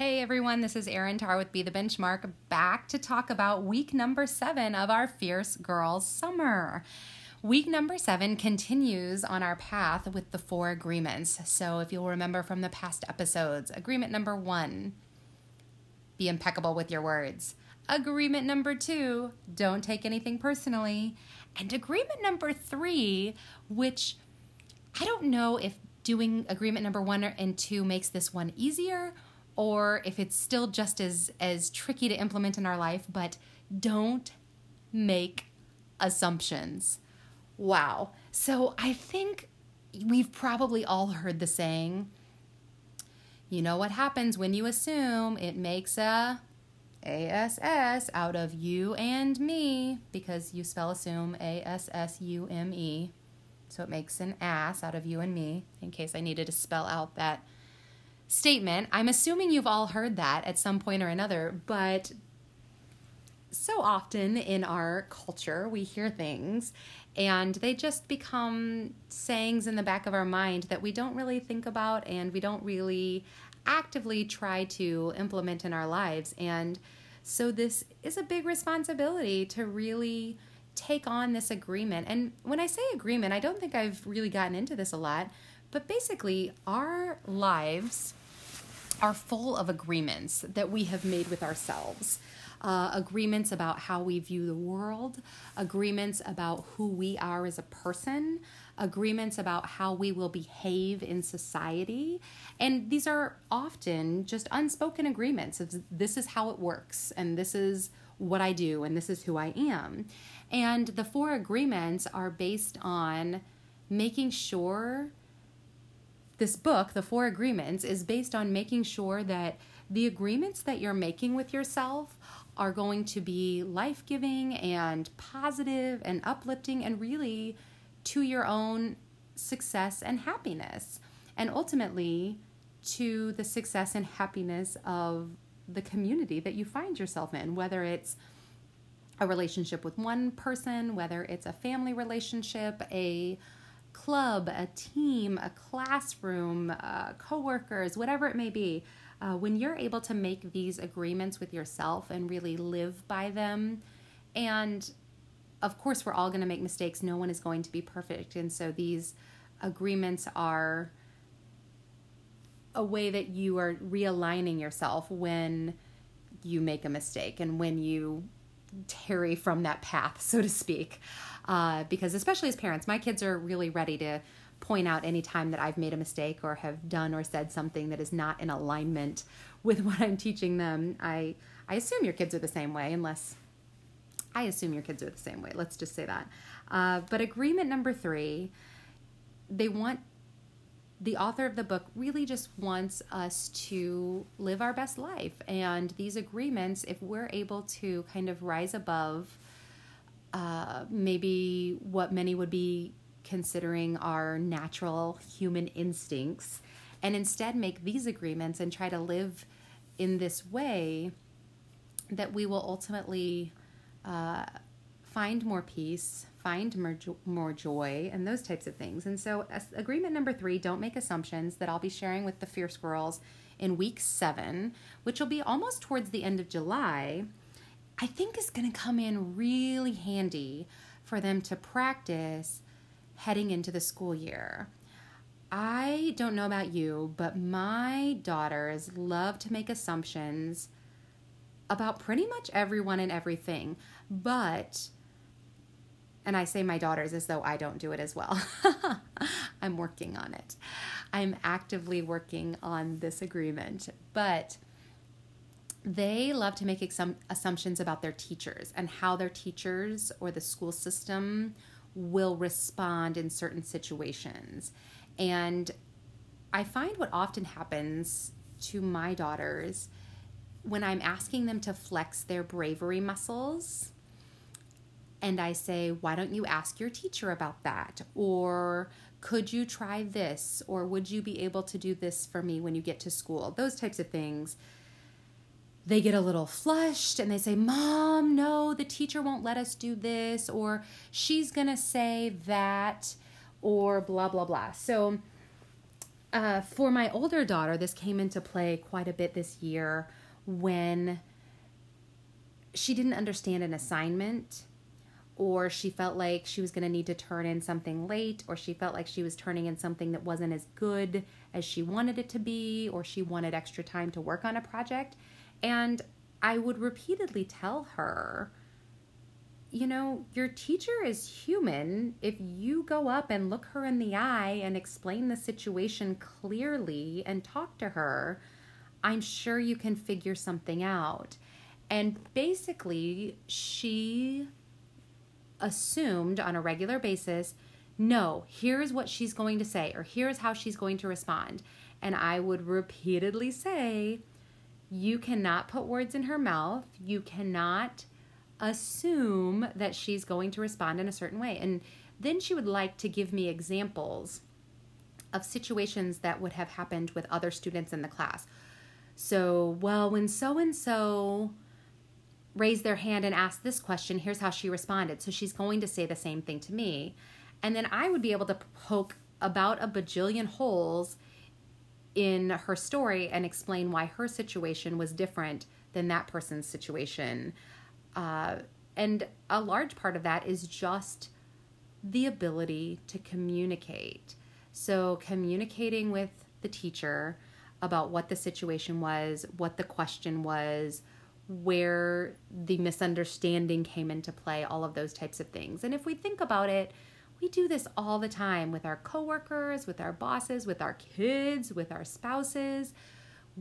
Hey everyone, this is Erin Tarr with Be the Benchmark, back to talk about week number seven of our Fierce Girls Summer. Week number seven continues on our path with the four agreements. So, if you'll remember from the past episodes, agreement number one be impeccable with your words. Agreement number two don't take anything personally. And agreement number three, which I don't know if doing agreement number one and two makes this one easier or if it's still just as as tricky to implement in our life but don't make assumptions. Wow. So i think we've probably all heard the saying you know what happens when you assume? It makes a ass out of you and me because you spell assume a s s u m e. So it makes an ass out of you and me in case i needed to spell out that statement. I'm assuming you've all heard that at some point or another, but so often in our culture, we hear things and they just become sayings in the back of our mind that we don't really think about and we don't really actively try to implement in our lives. And so, this is a big responsibility to really take on this agreement. And when I say agreement, I don't think I've really gotten into this a lot, but basically, our lives are full of agreements that we have made with ourselves. Uh, agreements about how we view the world, agreements about who we are as a person, agreements about how we will behave in society. And these are often just unspoken agreements of this is how it works, and this is what I do, and this is who I am. And the four agreements are based on making sure this book, The Four Agreements, is based on making sure that the agreements that you're making with yourself are going to be life giving and positive and uplifting and really to your own success and happiness. And ultimately, to the success and happiness of the community that you find yourself in, whether it's a relationship with one person, whether it's a family relationship, a club, a team, a classroom, uh, coworkers, whatever it may be, uh, when you're able to make these agreements with yourself and really live by them, and of course, we're all going to make mistakes. No one is going to be perfect. And so these agreements are a way that you are realigning yourself when you make a mistake and when you tarry from that path, so to speak uh, because especially as parents, my kids are really ready to point out any time that I've made a mistake or have done or said something that is not in alignment with what I'm teaching them. I I assume your kids are the same way, unless I assume your kids are the same way. Let's just say that. Uh, but agreement number three, they want the author of the book really just wants us to live our best life. And these agreements, if we're able to kind of rise above uh, maybe what many would be considering our natural human instincts, and instead make these agreements and try to live in this way that we will ultimately uh, find more peace, find more, jo- more joy, and those types of things. And so, agreement number three don't make assumptions that I'll be sharing with the Fierce Girls in week seven, which will be almost towards the end of July. I think is going to come in really handy for them to practice heading into the school year. I don't know about you, but my daughters love to make assumptions about pretty much everyone and everything. But, and I say my daughters as though I don't do it as well. I'm working on it. I'm actively working on this agreement. But, they love to make some assumptions about their teachers and how their teachers or the school system will respond in certain situations. And I find what often happens to my daughters when I'm asking them to flex their bravery muscles, and I say, Why don't you ask your teacher about that? Or could you try this? Or would you be able to do this for me when you get to school? Those types of things they get a little flushed and they say, Mom, no, the teacher won't let us do this, or she's going to say that, or blah, blah, blah. So uh, for my older daughter, this came into play quite a bit this year when she didn't understand an assignment or she felt like she was going to need to turn in something late or she felt like she was turning in something that wasn't as good as she wanted it to be or she wanted extra time to work on a project and i would repeatedly tell her you know, your teacher is human. If you go up and look her in the eye and explain the situation clearly and talk to her, I'm sure you can figure something out. And basically, she assumed on a regular basis no, here's what she's going to say, or here's how she's going to respond. And I would repeatedly say, You cannot put words in her mouth. You cannot assume that she's going to respond in a certain way. And then she would like to give me examples of situations that would have happened with other students in the class. So, well, when so and so raised their hand and asked this question, here's how she responded. So she's going to say the same thing to me. And then I would be able to poke about a bajillion holes in her story and explain why her situation was different than that person's situation. Uh, and a large part of that is just the ability to communicate. So, communicating with the teacher about what the situation was, what the question was, where the misunderstanding came into play, all of those types of things. And if we think about it, we do this all the time with our coworkers, with our bosses, with our kids, with our spouses.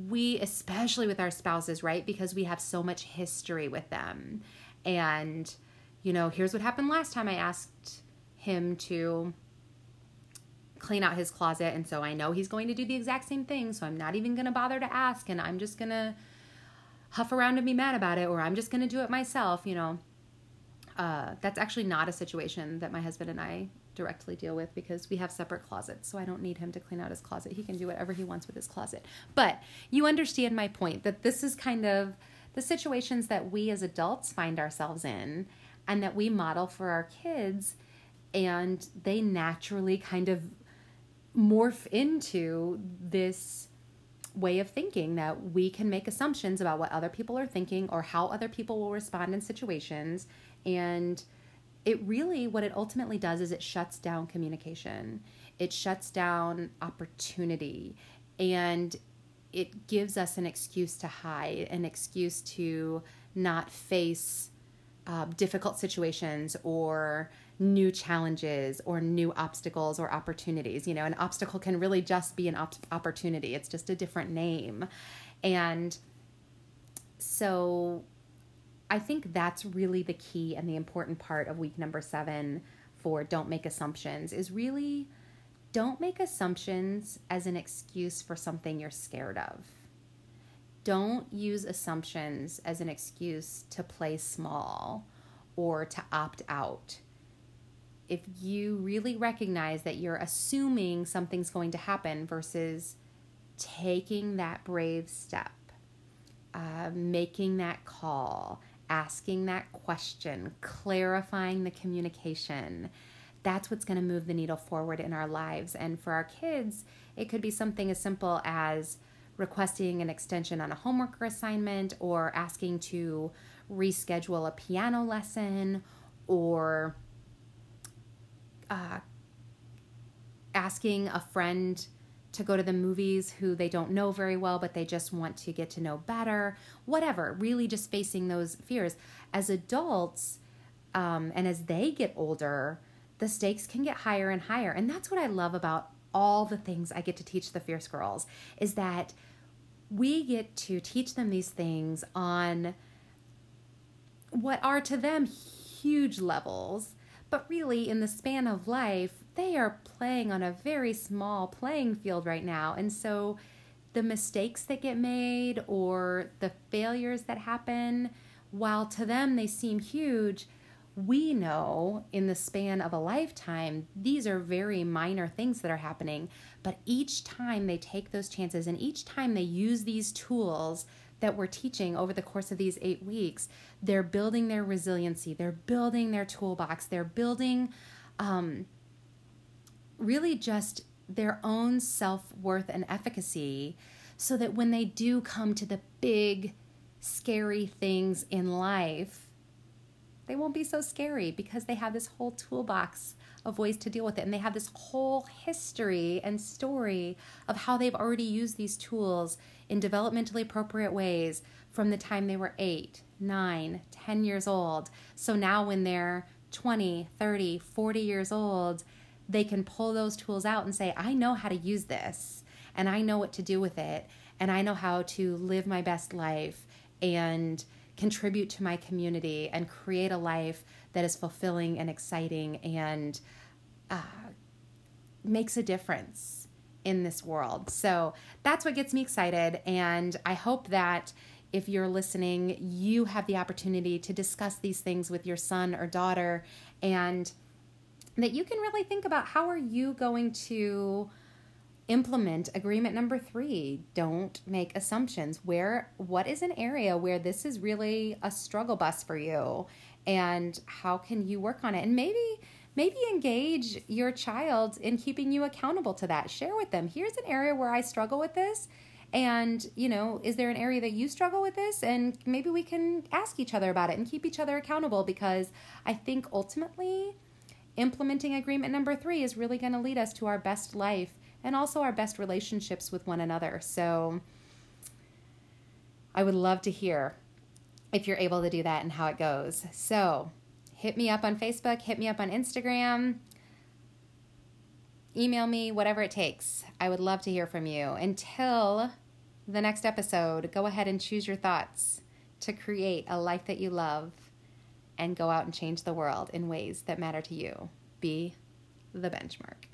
We especially with our spouses right? Because we have so much history with them. And you know here's what happened last time i asked him to clean out his closet. And so i know he's going to do the exact same thing. So i'm not even going to bother to ask. And i'm just going to huff around and be mad about it. Or i'm just going to do it myself you know uh, that's actually not a situation that my husband and i directly deal with because we have separate closets. So I don't need him to clean out his closet. He can do whatever he wants with his closet. But you understand my point that this is kind of the situations that we as adults find ourselves in and that we model for our kids. And they naturally kind of morph into this way of thinking that we can make assumptions about what other people are thinking or how other people will respond in situations and it really what it ultimately does is it shuts down communication. It shuts down opportunity. And it gives us an excuse to hide an excuse to not face uh, difficult situations or new challenges or new obstacles or opportunities. You know an obstacle can really just be an op- opportunity. It's just a different name. And so I think that's really the key and the important part of week number seven for don't make assumptions is really don't make assumptions as an excuse for something you're scared of. Don't use assumptions as an excuse to play small or to opt out. If you really recognize that you're assuming something's going to happen versus taking that brave step, uh, making that call, asking that question, clarifying the communication. That's what's going to move the needle forward in our lives. And for our kids, it could be something as simple as requesting an extension on a homework or assignment, or asking to reschedule a piano lesson, or uh, asking a friend to go to the movies who they don't know very well, but they just want to get to know better, whatever, really just facing those fears. As adults, um, and as they get older, the stakes can get higher and higher. And that's what I love about all the things I get to teach the Fierce Girls is that we get to teach them these things on what are to them huge levels, but really in the span of life, they are playing on a very small playing field right now. And so the mistakes that get made or the failures that happen, while to them they seem huge, we know in the span of a lifetime, these are very minor things that are happening. But each time they take those chances and each time they use these tools that we're teaching over the course of these eight weeks, they're building their resiliency, they're building their toolbox, they're building um, really just their own self worth and efficacy so that when they do come to the big, scary things in life, they won't be so scary because they have this whole toolbox of ways to deal with it. And they have this whole history and story of how they've already used these tools in developmentally appropriate ways from the time they were eight, nine, ten years old. So now when they're 20, 30, 40 years old, they can pull those tools out and say, I know how to use this and I know what to do with it and I know how to live my best life and contribute to my community and create a life that is fulfilling and exciting and uh, makes a difference in this world. So that's what gets me excited. And I hope that if you're listening, you have the opportunity to discuss these things with your son or daughter and that you can really think about how are you going to implement agreement number 3 don't make assumptions. Where what is an area where this is really a struggle bus for you? And how can you work on it? And maybe maybe engage your child in keeping you accountable to that. Share with them here's an area where i struggle with this. And you know is there an area that you struggle with this? And maybe we can ask each other about it and keep each other accountable. Because i think ultimately implementing agreement number three is really going to lead us to our best life and also our best relationships with one another so i would love to hear if you're able to do that and how it goes so hit me up on facebook hit me up on instagram email me, whatever it takes. I would love to hear from you. Until the next episode, go ahead and choose your thoughts to create a life that you love and go out and change the world in ways that matter to you. Be the benchmark.